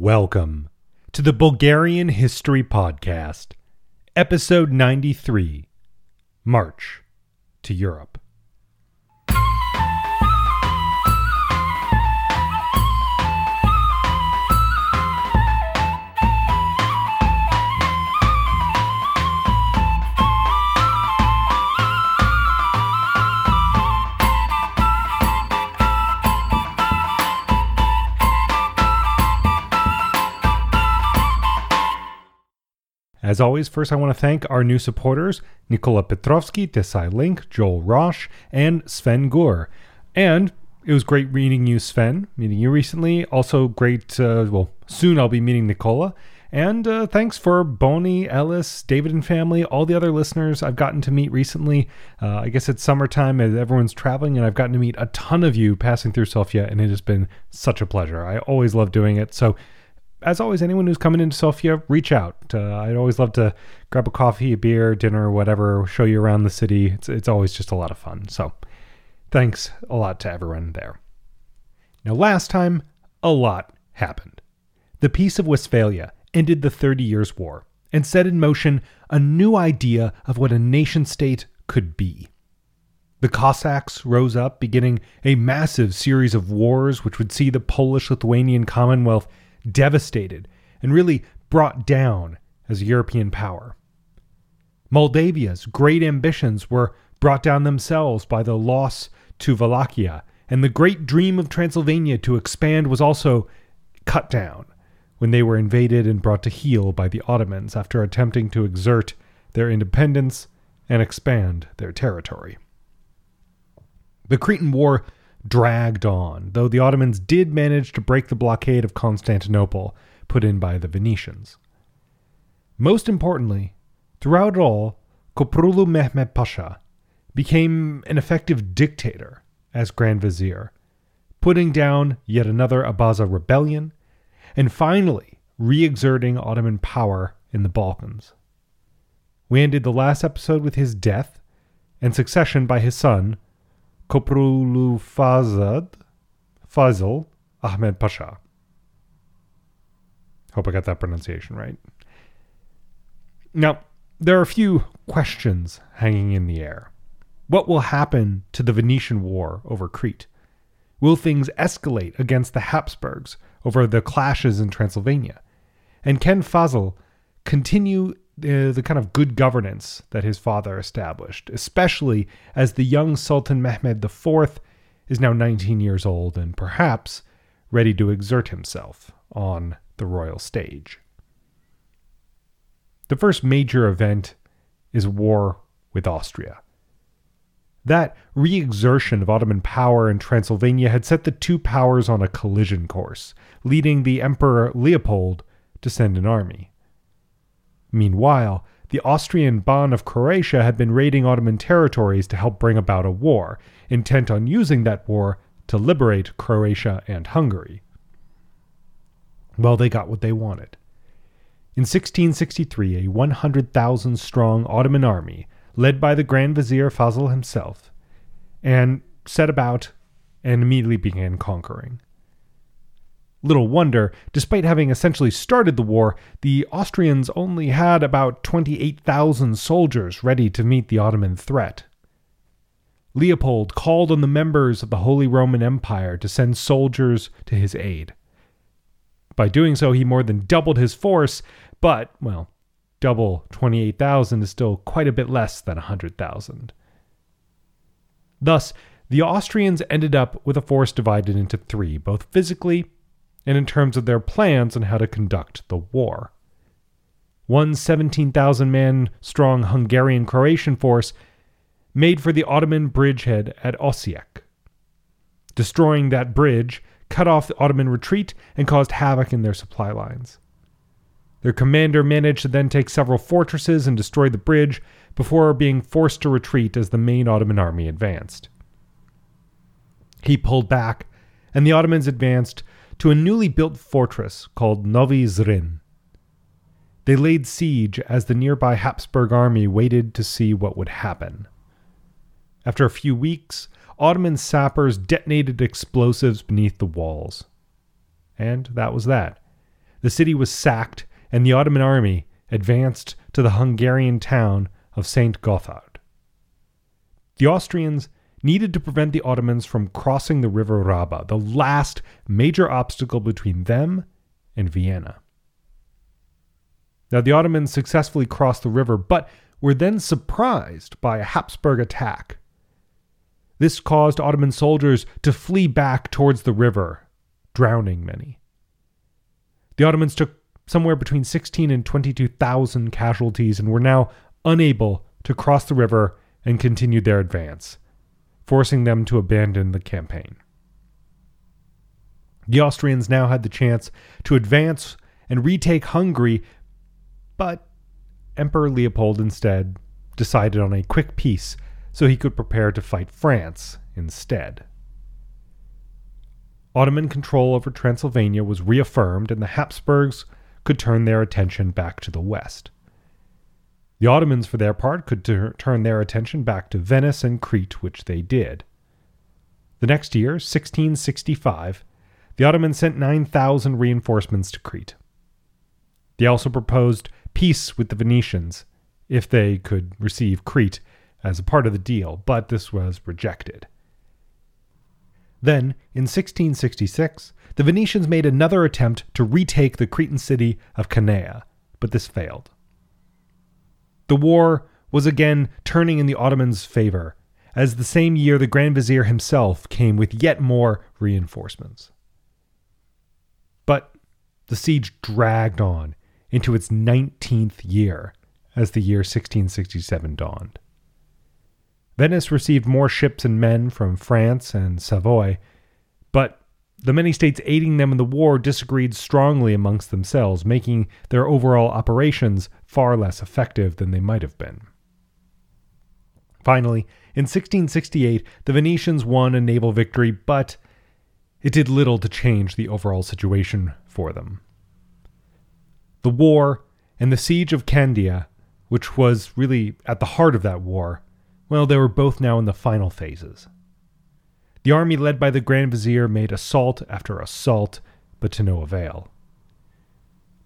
Welcome to the Bulgarian History Podcast, Episode 93 March to Europe. As always, first I want to thank our new supporters Nikola Petrovsky, Desai Link, Joel Roche, and Sven Gur. And it was great meeting you, Sven, meeting you recently. Also, great, uh, well, soon I'll be meeting Nikola. And uh, thanks for Bonnie, Ellis, David and family, all the other listeners I've gotten to meet recently. Uh, I guess it's summertime as everyone's traveling, and I've gotten to meet a ton of you passing through Sofia, and it has been such a pleasure. I always love doing it. So, as always, anyone who's coming into Sofia, reach out. Uh, I'd always love to grab a coffee, a beer, dinner, whatever, show you around the city. It's, it's always just a lot of fun. So thanks a lot to everyone there. Now, last time, a lot happened. The Peace of Westphalia ended the Thirty Years' War and set in motion a new idea of what a nation state could be. The Cossacks rose up, beginning a massive series of wars which would see the Polish Lithuanian Commonwealth devastated and really brought down as a European power. Moldavia's great ambitions were brought down themselves by the loss to Wallachia, and the great dream of Transylvania to expand was also cut down when they were invaded and brought to heel by the Ottomans after attempting to exert their independence and expand their territory. The Cretan War dragged on, though the Ottomans did manage to break the blockade of Constantinople put in by the Venetians. Most importantly, throughout it all, Koprulu Mehmed Pasha became an effective dictator as Grand Vizier, putting down yet another Abaza rebellion, and finally re exerting Ottoman power in the Balkans. We ended the last episode with his death and succession by his son, Koprulu Fazad, Fazl Ahmed Pasha. Hope I got that pronunciation right. Now, there are a few questions hanging in the air. What will happen to the Venetian War over Crete? Will things escalate against the Habsburgs over the clashes in Transylvania? And can Fazl continue the, the kind of good governance that his father established, especially as the young Sultan Mehmed IV is now 19 years old and perhaps ready to exert himself on the royal stage. The first major event is war with Austria. That re exertion of Ottoman power in Transylvania had set the two powers on a collision course, leading the Emperor Leopold to send an army. Meanwhile, the Austrian Ban of Croatia had been raiding Ottoman territories to help bring about a war, intent on using that war to liberate Croatia and Hungary. Well, they got what they wanted. In 1663, a 100,000 strong Ottoman army, led by the Grand Vizier Fazl himself, and set about and immediately began conquering. Little wonder, despite having essentially started the war, the Austrians only had about 28,000 soldiers ready to meet the Ottoman threat. Leopold called on the members of the Holy Roman Empire to send soldiers to his aid. By doing so, he more than doubled his force, but, well, double 28,000 is still quite a bit less than 100,000. Thus, the Austrians ended up with a force divided into three, both physically and in terms of their plans on how to conduct the war. One 17,000 man strong Hungarian Croatian force made for the Ottoman bridgehead at Osijek. Destroying that bridge cut off the Ottoman retreat and caused havoc in their supply lines. Their commander managed to then take several fortresses and destroy the bridge before being forced to retreat as the main Ottoman army advanced. He pulled back, and the Ottomans advanced to a newly built fortress called Novi Zrin. They laid siege as the nearby Habsburg army waited to see what would happen. After a few weeks, Ottoman sappers detonated explosives beneath the walls. And that was that. the city was sacked and the Ottoman army advanced to the Hungarian town of St. Gothard. The Austrians needed to prevent the Ottomans from crossing the river Raba, the last major obstacle between them and Vienna. Now, the Ottomans successfully crossed the river, but were then surprised by a Habsburg attack. This caused Ottoman soldiers to flee back towards the river, drowning many. The Ottomans took somewhere between 16 and 22,000 casualties and were now unable to cross the river and continue their advance, forcing them to abandon the campaign. The Austrians now had the chance to advance and retake Hungary, but Emperor Leopold instead decided on a quick peace so he could prepare to fight France instead. Ottoman control over Transylvania was reaffirmed, and the Habsburgs could turn their attention back to the west. The Ottomans, for their part, could ter- turn their attention back to Venice and Crete, which they did. The next year, 1665, the Ottomans sent 9,000 reinforcements to Crete. They also proposed peace with the Venetians if they could receive Crete as a part of the deal, but this was rejected. Then, in 1666, the Venetians made another attempt to retake the Cretan city of Canea, but this failed. The war was again turning in the Ottomans' favor, as the same year the Grand Vizier himself came with yet more reinforcements. But the siege dragged on into its 19th year as the year 1667 dawned. Venice received more ships and men from France and Savoy, the many states aiding them in the war disagreed strongly amongst themselves, making their overall operations far less effective than they might have been. Finally, in 1668, the Venetians won a naval victory, but it did little to change the overall situation for them. The war and the siege of Candia, which was really at the heart of that war, well, they were both now in the final phases. The army led by the Grand Vizier made assault after assault, but to no avail.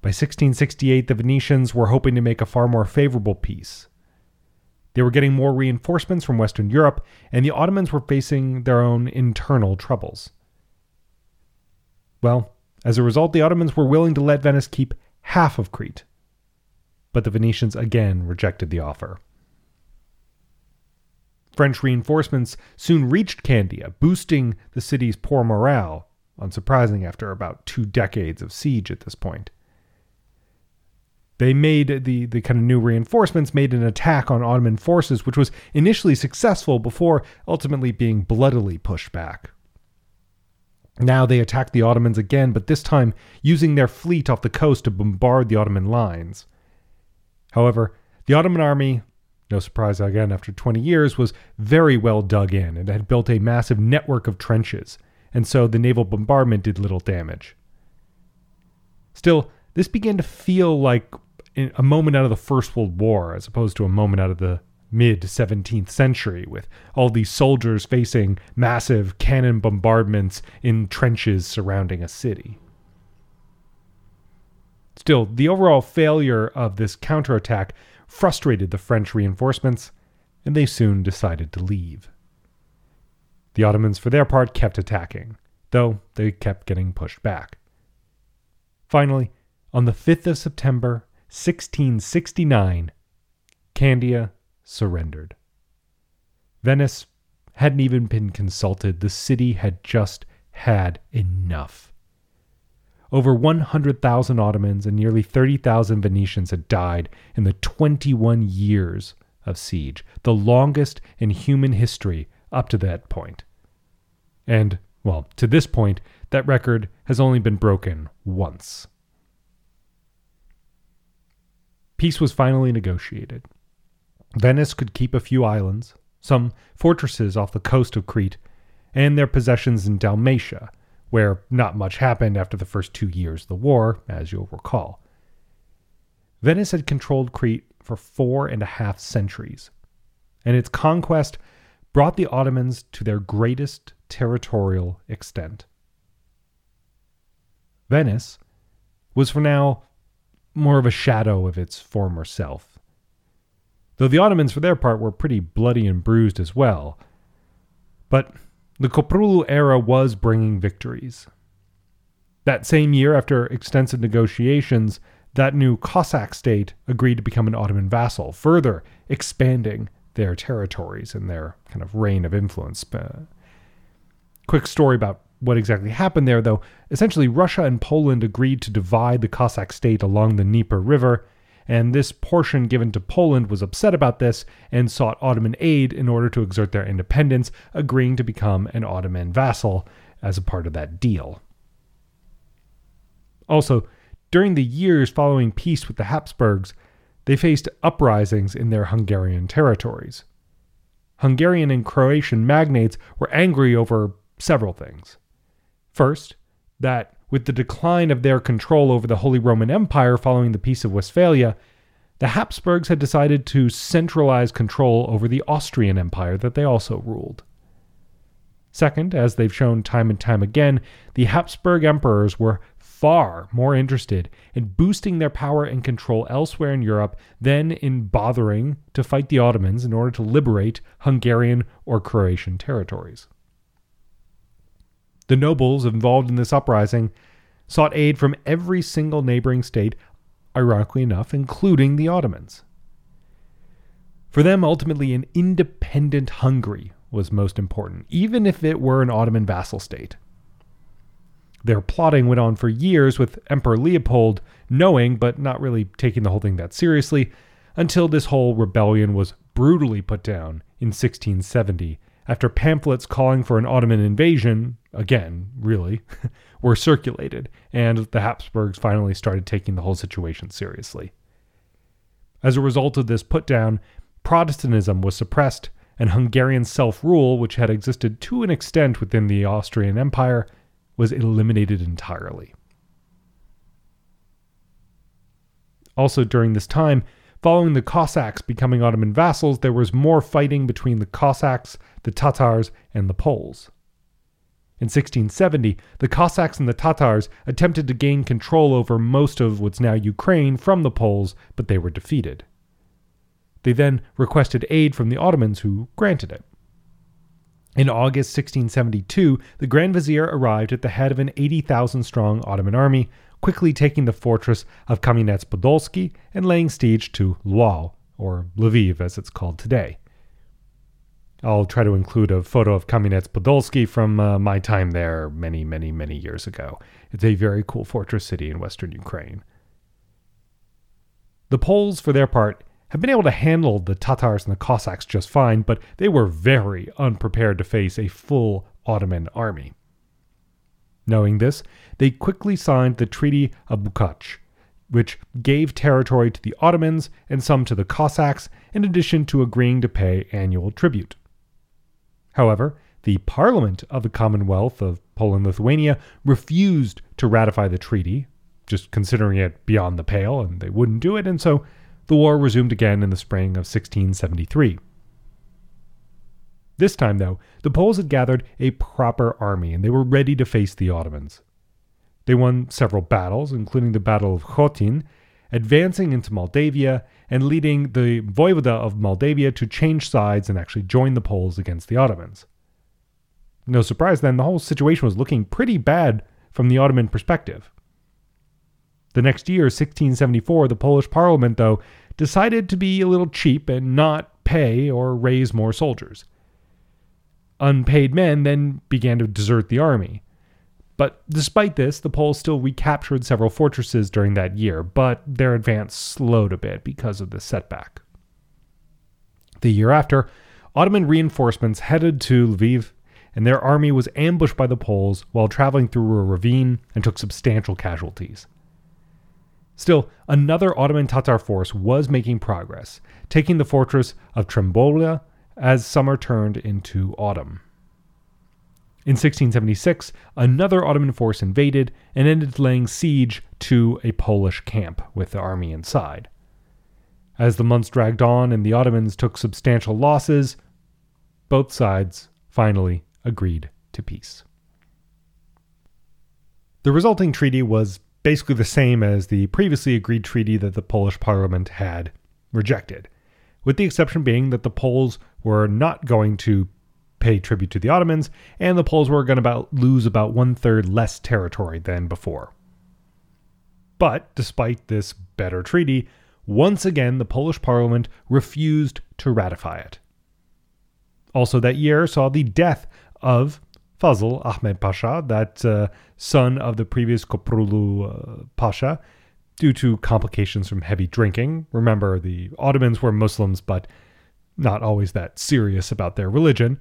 By 1668, the Venetians were hoping to make a far more favorable peace. They were getting more reinforcements from Western Europe, and the Ottomans were facing their own internal troubles. Well, as a result, the Ottomans were willing to let Venice keep half of Crete, but the Venetians again rejected the offer. French reinforcements soon reached Candia, boosting the city's poor morale, unsurprising after about two decades of siege at this point. They made the, the kind of new reinforcements made an attack on Ottoman forces, which was initially successful before ultimately being bloodily pushed back. Now they attacked the Ottomans again, but this time using their fleet off the coast to bombard the Ottoman lines. However, the Ottoman army no surprise again after 20 years, was very well dug in and had built a massive network of trenches, and so the naval bombardment did little damage. Still, this began to feel like a moment out of the First World War as opposed to a moment out of the mid 17th century, with all these soldiers facing massive cannon bombardments in trenches surrounding a city. Still, the overall failure of this counterattack frustrated the French reinforcements, and they soon decided to leave. The Ottomans, for their part, kept attacking, though they kept getting pushed back. Finally, on the 5th of September, 1669, Candia surrendered. Venice hadn't even been consulted, the city had just had enough. Over 100,000 Ottomans and nearly 30,000 Venetians had died in the 21 years of siege, the longest in human history up to that point. And, well, to this point, that record has only been broken once. Peace was finally negotiated. Venice could keep a few islands, some fortresses off the coast of Crete, and their possessions in Dalmatia, where not much happened after the first two years of the war, as you'll recall. Venice had controlled Crete for four and a half centuries, and its conquest brought the Ottomans to their greatest territorial extent. Venice was for now more of a shadow of its former self. Though the Ottomans, for their part, were pretty bloody and bruised as well. But the Koprulu era was bringing victories. That same year, after extensive negotiations, that new Cossack state agreed to become an Ottoman vassal, further expanding their territories and their kind of reign of influence. Uh, quick story about what exactly happened there, though. Essentially, Russia and Poland agreed to divide the Cossack state along the Dnieper River, and this portion given to Poland was upset about this and sought Ottoman aid in order to exert their independence, agreeing to become an Ottoman vassal as a part of that deal. Also, during the years following peace with the Habsburgs, they faced uprisings in their Hungarian territories. Hungarian and Croatian magnates were angry over several things. First, that with the decline of their control over the Holy Roman Empire following the Peace of Westphalia, the Habsburgs had decided to centralize control over the Austrian Empire that they also ruled. Second, as they've shown time and time again, the Habsburg emperors were far more interested in boosting their power and control elsewhere in Europe than in bothering to fight the Ottomans in order to liberate Hungarian or Croatian territories. The nobles involved in this uprising sought aid from every single neighboring state, ironically enough, including the Ottomans. For them, ultimately, an independent Hungary was most important, even if it were an Ottoman vassal state. Their plotting went on for years, with Emperor Leopold knowing but not really taking the whole thing that seriously, until this whole rebellion was brutally put down in 1670 after pamphlets calling for an Ottoman invasion, again, really, were circulated, and the Habsburgs finally started taking the whole situation seriously. As a result of this put down, Protestantism was suppressed, and Hungarian self rule, which had existed to an extent within the Austrian Empire, was eliminated entirely. Also, during this time, following the Cossacks becoming Ottoman vassals, there was more fighting between the Cossacks, the Tatars, and the Poles. In 1670, the Cossacks and the Tatars attempted to gain control over most of what's now Ukraine from the Poles, but they were defeated. They then requested aid from the Ottomans, who granted it. In August 1672, the Grand Vizier arrived at the head of an 80,000 strong Ottoman army, quickly taking the fortress of Kamenets Podolsky and laying siege to Lwów, or Lviv as it's called today. I'll try to include a photo of Kamenets Podolsky from uh, my time there many, many, many years ago. It's a very cool fortress city in western Ukraine. The Poles, for their part, have been able to handle the Tatars and the Cossacks just fine, but they were very unprepared to face a full Ottoman army. Knowing this, they quickly signed the Treaty of Buczacz, which gave territory to the Ottomans and some to the Cossacks, in addition to agreeing to pay annual tribute. However, the Parliament of the Commonwealth of Poland Lithuania refused to ratify the treaty, just considering it beyond the pale, and they wouldn't do it, and so the war resumed again in the spring of 1673. This time, though, the Poles had gathered a proper army and they were ready to face the Ottomans. They won several battles, including the Battle of Chotin, advancing into Moldavia and leading the Voivode of Moldavia to change sides and actually join the Poles against the Ottomans. No surprise then, the whole situation was looking pretty bad from the Ottoman perspective. The next year, 1674, the Polish parliament, though, decided to be a little cheap and not pay or raise more soldiers. Unpaid men then began to desert the army. But despite this, the Poles still recaptured several fortresses during that year, but their advance slowed a bit because of the setback. The year after, Ottoman reinforcements headed to Lviv, and their army was ambushed by the Poles while traveling through a ravine and took substantial casualties. Still, another Ottoman Tatar force was making progress, taking the fortress of Trembolia as summer turned into autumn. In 1676, another Ottoman force invaded and ended laying siege to a Polish camp with the army inside. As the months dragged on and the Ottomans took substantial losses, both sides finally agreed to peace. The resulting treaty was basically the same as the previously agreed treaty that the Polish parliament had rejected, with the exception being that the Poles were not going to pay tribute to the Ottomans, and the Poles were going to about lose about one third less territory than before. But despite this better treaty, once again the Polish parliament refused to ratify it. Also, that year saw the death of Fazıl Ahmed Pasha, that uh, son of the previous Koprulu uh, Pasha, due to complications from heavy drinking. Remember, the Ottomans were Muslims, but not always that serious about their religion.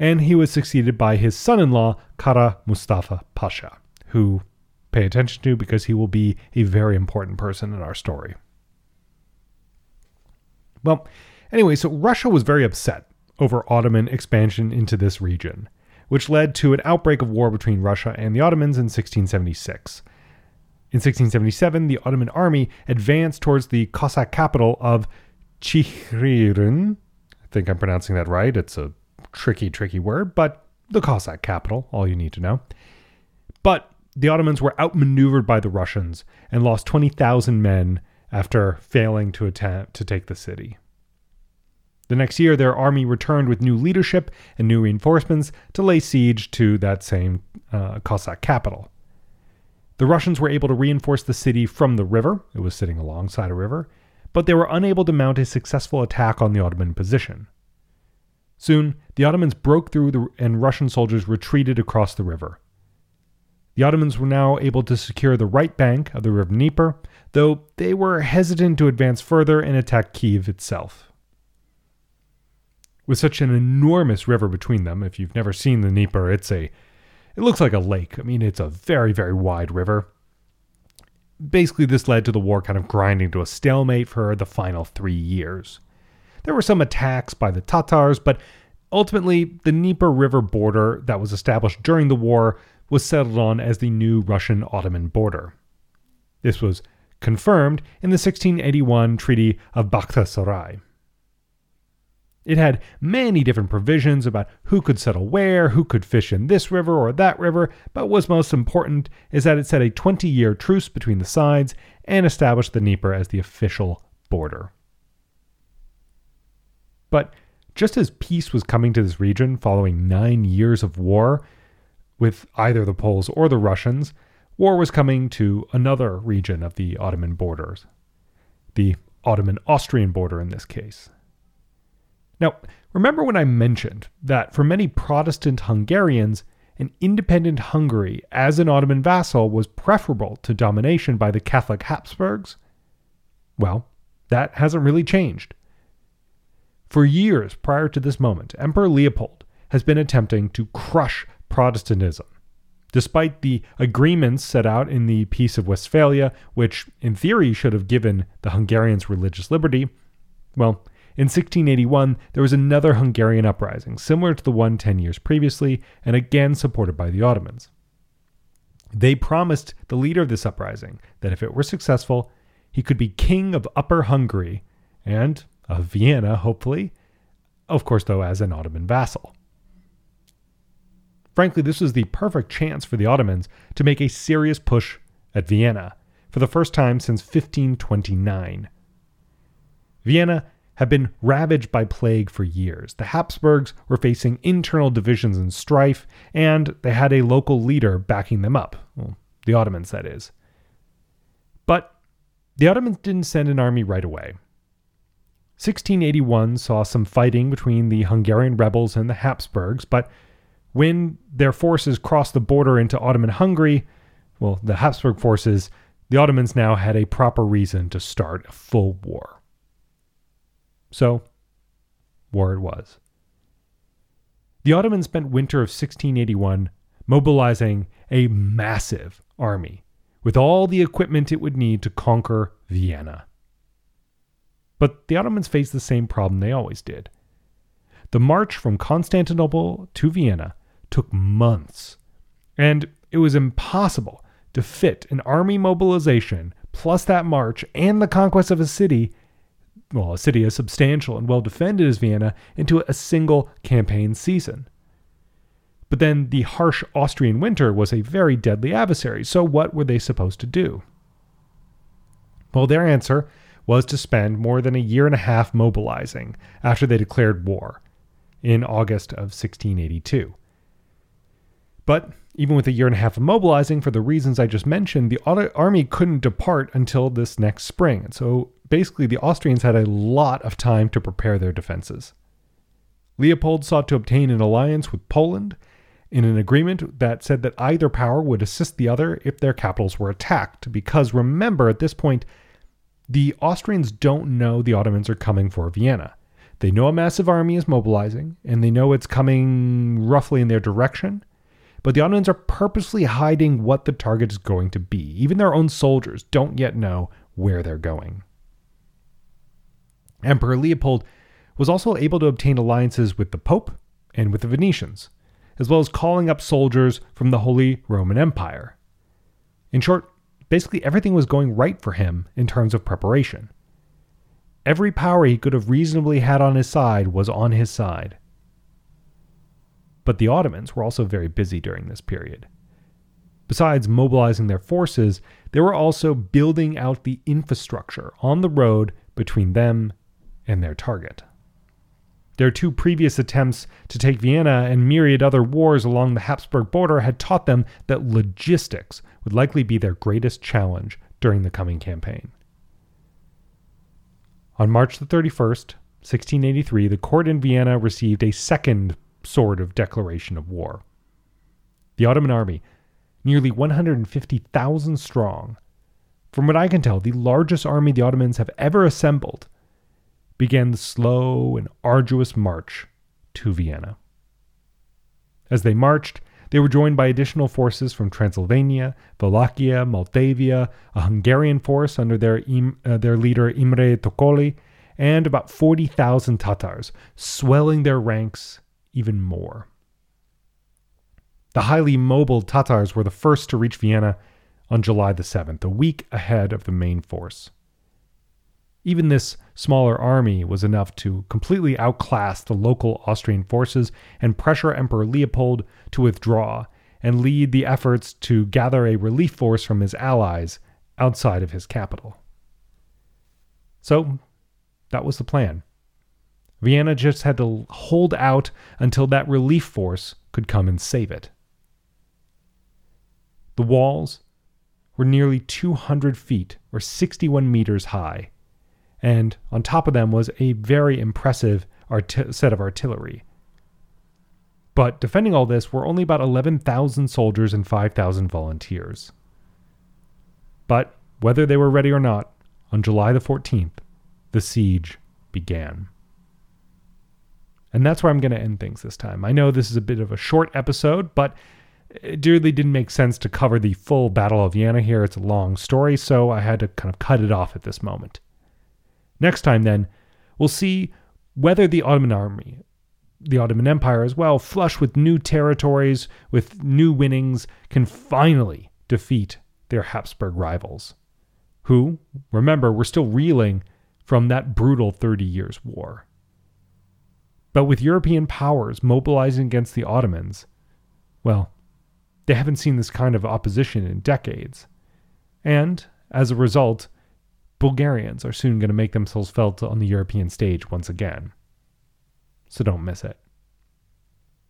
And he was succeeded by his son in law, Kara Mustafa Pasha, who pay attention to because he will be a very important person in our story. Well, anyway, so Russia was very upset over Ottoman expansion into this region, which led to an outbreak of war between Russia and the Ottomans in 1676. In 1677, the Ottoman army advanced towards the Cossack capital of Chyhyryn. I think I'm pronouncing that right. It's a tricky, tricky word, but the Cossack capital, all you need to know. But the Ottomans were outmaneuvered by the Russians and lost 20,000 men after failing to attempt to take the city. The next year, their army returned with new leadership and new reinforcements to lay siege to that same uh, Cossack capital. The Russians were able to reinforce the city from the river, it was sitting alongside a river, but they were unable to mount a successful attack on the Ottoman position. Soon, the Ottomans broke through the, and Russian soldiers retreated across the river. The Ottomans were now able to secure the right bank of the River Dnieper, though they were hesitant to advance further and attack Kiev itself. With such an enormous river between them, if you've never seen the Dnieper, it's a it looks like a lake. I mean, it's a very, very wide river. Basically, this led to the war kind of grinding to a stalemate for the final three years. There were some attacks by the Tatars, but ultimately, the Dnieper River border that was established during the war was settled on as the new Russian Ottoman border. This was confirmed in the 1681 Treaty of Bakhta It had many different provisions about who could settle where, who could fish in this river or that river, but what's most important is that it set a 20 year truce between the sides and established the Dnieper as the official border. But just as peace was coming to this region following nine years of war, with either the Poles or the Russians, war was coming to another region of the Ottoman borders, the Ottoman Austrian border in this case. Now, remember when I mentioned that for many Protestant Hungarians, an independent Hungary as an Ottoman vassal was preferable to domination by the Catholic Habsburgs? Well, that hasn't really changed. For years prior to this moment, Emperor Leopold has been attempting to crush Protestantism. Despite the agreements set out in the Peace of Westphalia, which in theory should have given the Hungarians religious liberty, well, in 1681 there was another Hungarian uprising, similar to the one 10 years previously, and again supported by the Ottomans. They promised the leader of this uprising that if it were successful, he could be king of Upper Hungary and of Vienna, hopefully, of course, though, as an Ottoman vassal. Frankly, this was the perfect chance for the Ottomans to make a serious push at Vienna for the first time since 1529. Vienna had been ravaged by plague for years. The Habsburgs were facing internal divisions and strife, and they had a local leader backing them up. Well, the Ottomans, that is. But the Ottomans didn't send an army right away. 1681 saw some fighting between the Hungarian rebels and the Habsburgs, but when their forces crossed the border into Ottoman Hungary, well, the Habsburg forces, the Ottomans now had a proper reason to start a full war. So, war it was. The Ottomans spent winter of 1681 mobilizing a massive army with all the equipment it would need to conquer Vienna. But the Ottomans faced the same problem they always did. The march from Constantinople to Vienna took months. And it was impossible to fit an army mobilization plus that march and the conquest of a city, well, a city as substantial and well defended as Vienna, into a single campaign season. But then the harsh Austrian winter was a very deadly adversary, so what were they supposed to do? Well, their answer was to spend more than a year and a half mobilizing after they declared war in August of 1682. But even with a year and a half of mobilizing, for the reasons I just mentioned, the army couldn't depart until this next spring. And so basically, the Austrians had a lot of time to prepare their defenses. Leopold sought to obtain an alliance with Poland in an agreement that said that either power would assist the other if their capitals were attacked. Because remember, at this point, the Austrians don't know the Ottomans are coming for Vienna. They know a massive army is mobilizing, and they know it's coming roughly in their direction. But the Ottomans are purposely hiding what the target is going to be. Even their own soldiers don't yet know where they're going. Emperor Leopold was also able to obtain alliances with the Pope and with the Venetians as well as calling up soldiers from the Holy Roman Empire. In short, basically everything was going right for him in terms of preparation. Every power he could have reasonably had on his side was on his side. But the Ottomans were also very busy during this period. Besides mobilizing their forces, they were also building out the infrastructure on the road between them and their target. Their two previous attempts to take Vienna and myriad other wars along the Habsburg border had taught them that logistics would likely be their greatest challenge during the coming campaign. On March the 31st, 1683, the court in Vienna received a second sort of declaration of war. The Ottoman army, nearly 150,000 strong, from what I can tell, the largest army the Ottomans have ever assembled, began the slow and arduous march to Vienna. As they marched, they were joined by additional forces from Transylvania, Wallachia, Moldavia, a Hungarian force under their, uh, their leader Imre Tokoli, and about 40,000 Tatars, swelling their ranks even more. The highly mobile Tatars were the first to reach Vienna on July the 7th, a week ahead of the main force. Even this smaller army was enough to completely outclass the local Austrian forces and pressure Emperor Leopold to withdraw and lead the efforts to gather a relief force from his allies outside of his capital. So, that was the plan. Vienna just had to hold out until that relief force could come and save it. The walls were nearly 200 feet or 61 meters high and on top of them was a very impressive art- set of artillery. But defending all this were only about 11,000 soldiers and 5,000 volunteers. But whether they were ready or not, on July the 14th, the siege began. And that's where I'm going to end things this time. I know this is a bit of a short episode, but it really didn't make sense to cover the full Battle of Vienna here. It's a long story, so I had to kind of cut it off at this moment. Next time, then, we'll see whether the Ottoman army, the Ottoman Empire as well, flush with new territories, with new winnings, can finally defeat their Habsburg rivals, who, remember, were still reeling from that brutal Thirty Years' War. But with European powers mobilizing against the Ottomans, well, they haven't seen this kind of opposition in decades. And, as a result, Bulgarians are soon going to make themselves felt on the European stage once again. So don't miss it.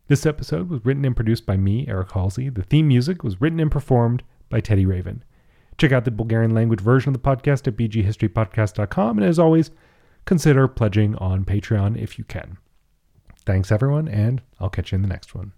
This episode was written and produced by me, Eric Halsey. The theme music was written and performed by Teddy Raven. Check out the Bulgarian language version of the podcast at bghistorypodcast.com. And as always, consider pledging on Patreon if you can. Thanks, everyone, and I'll catch you in the next one.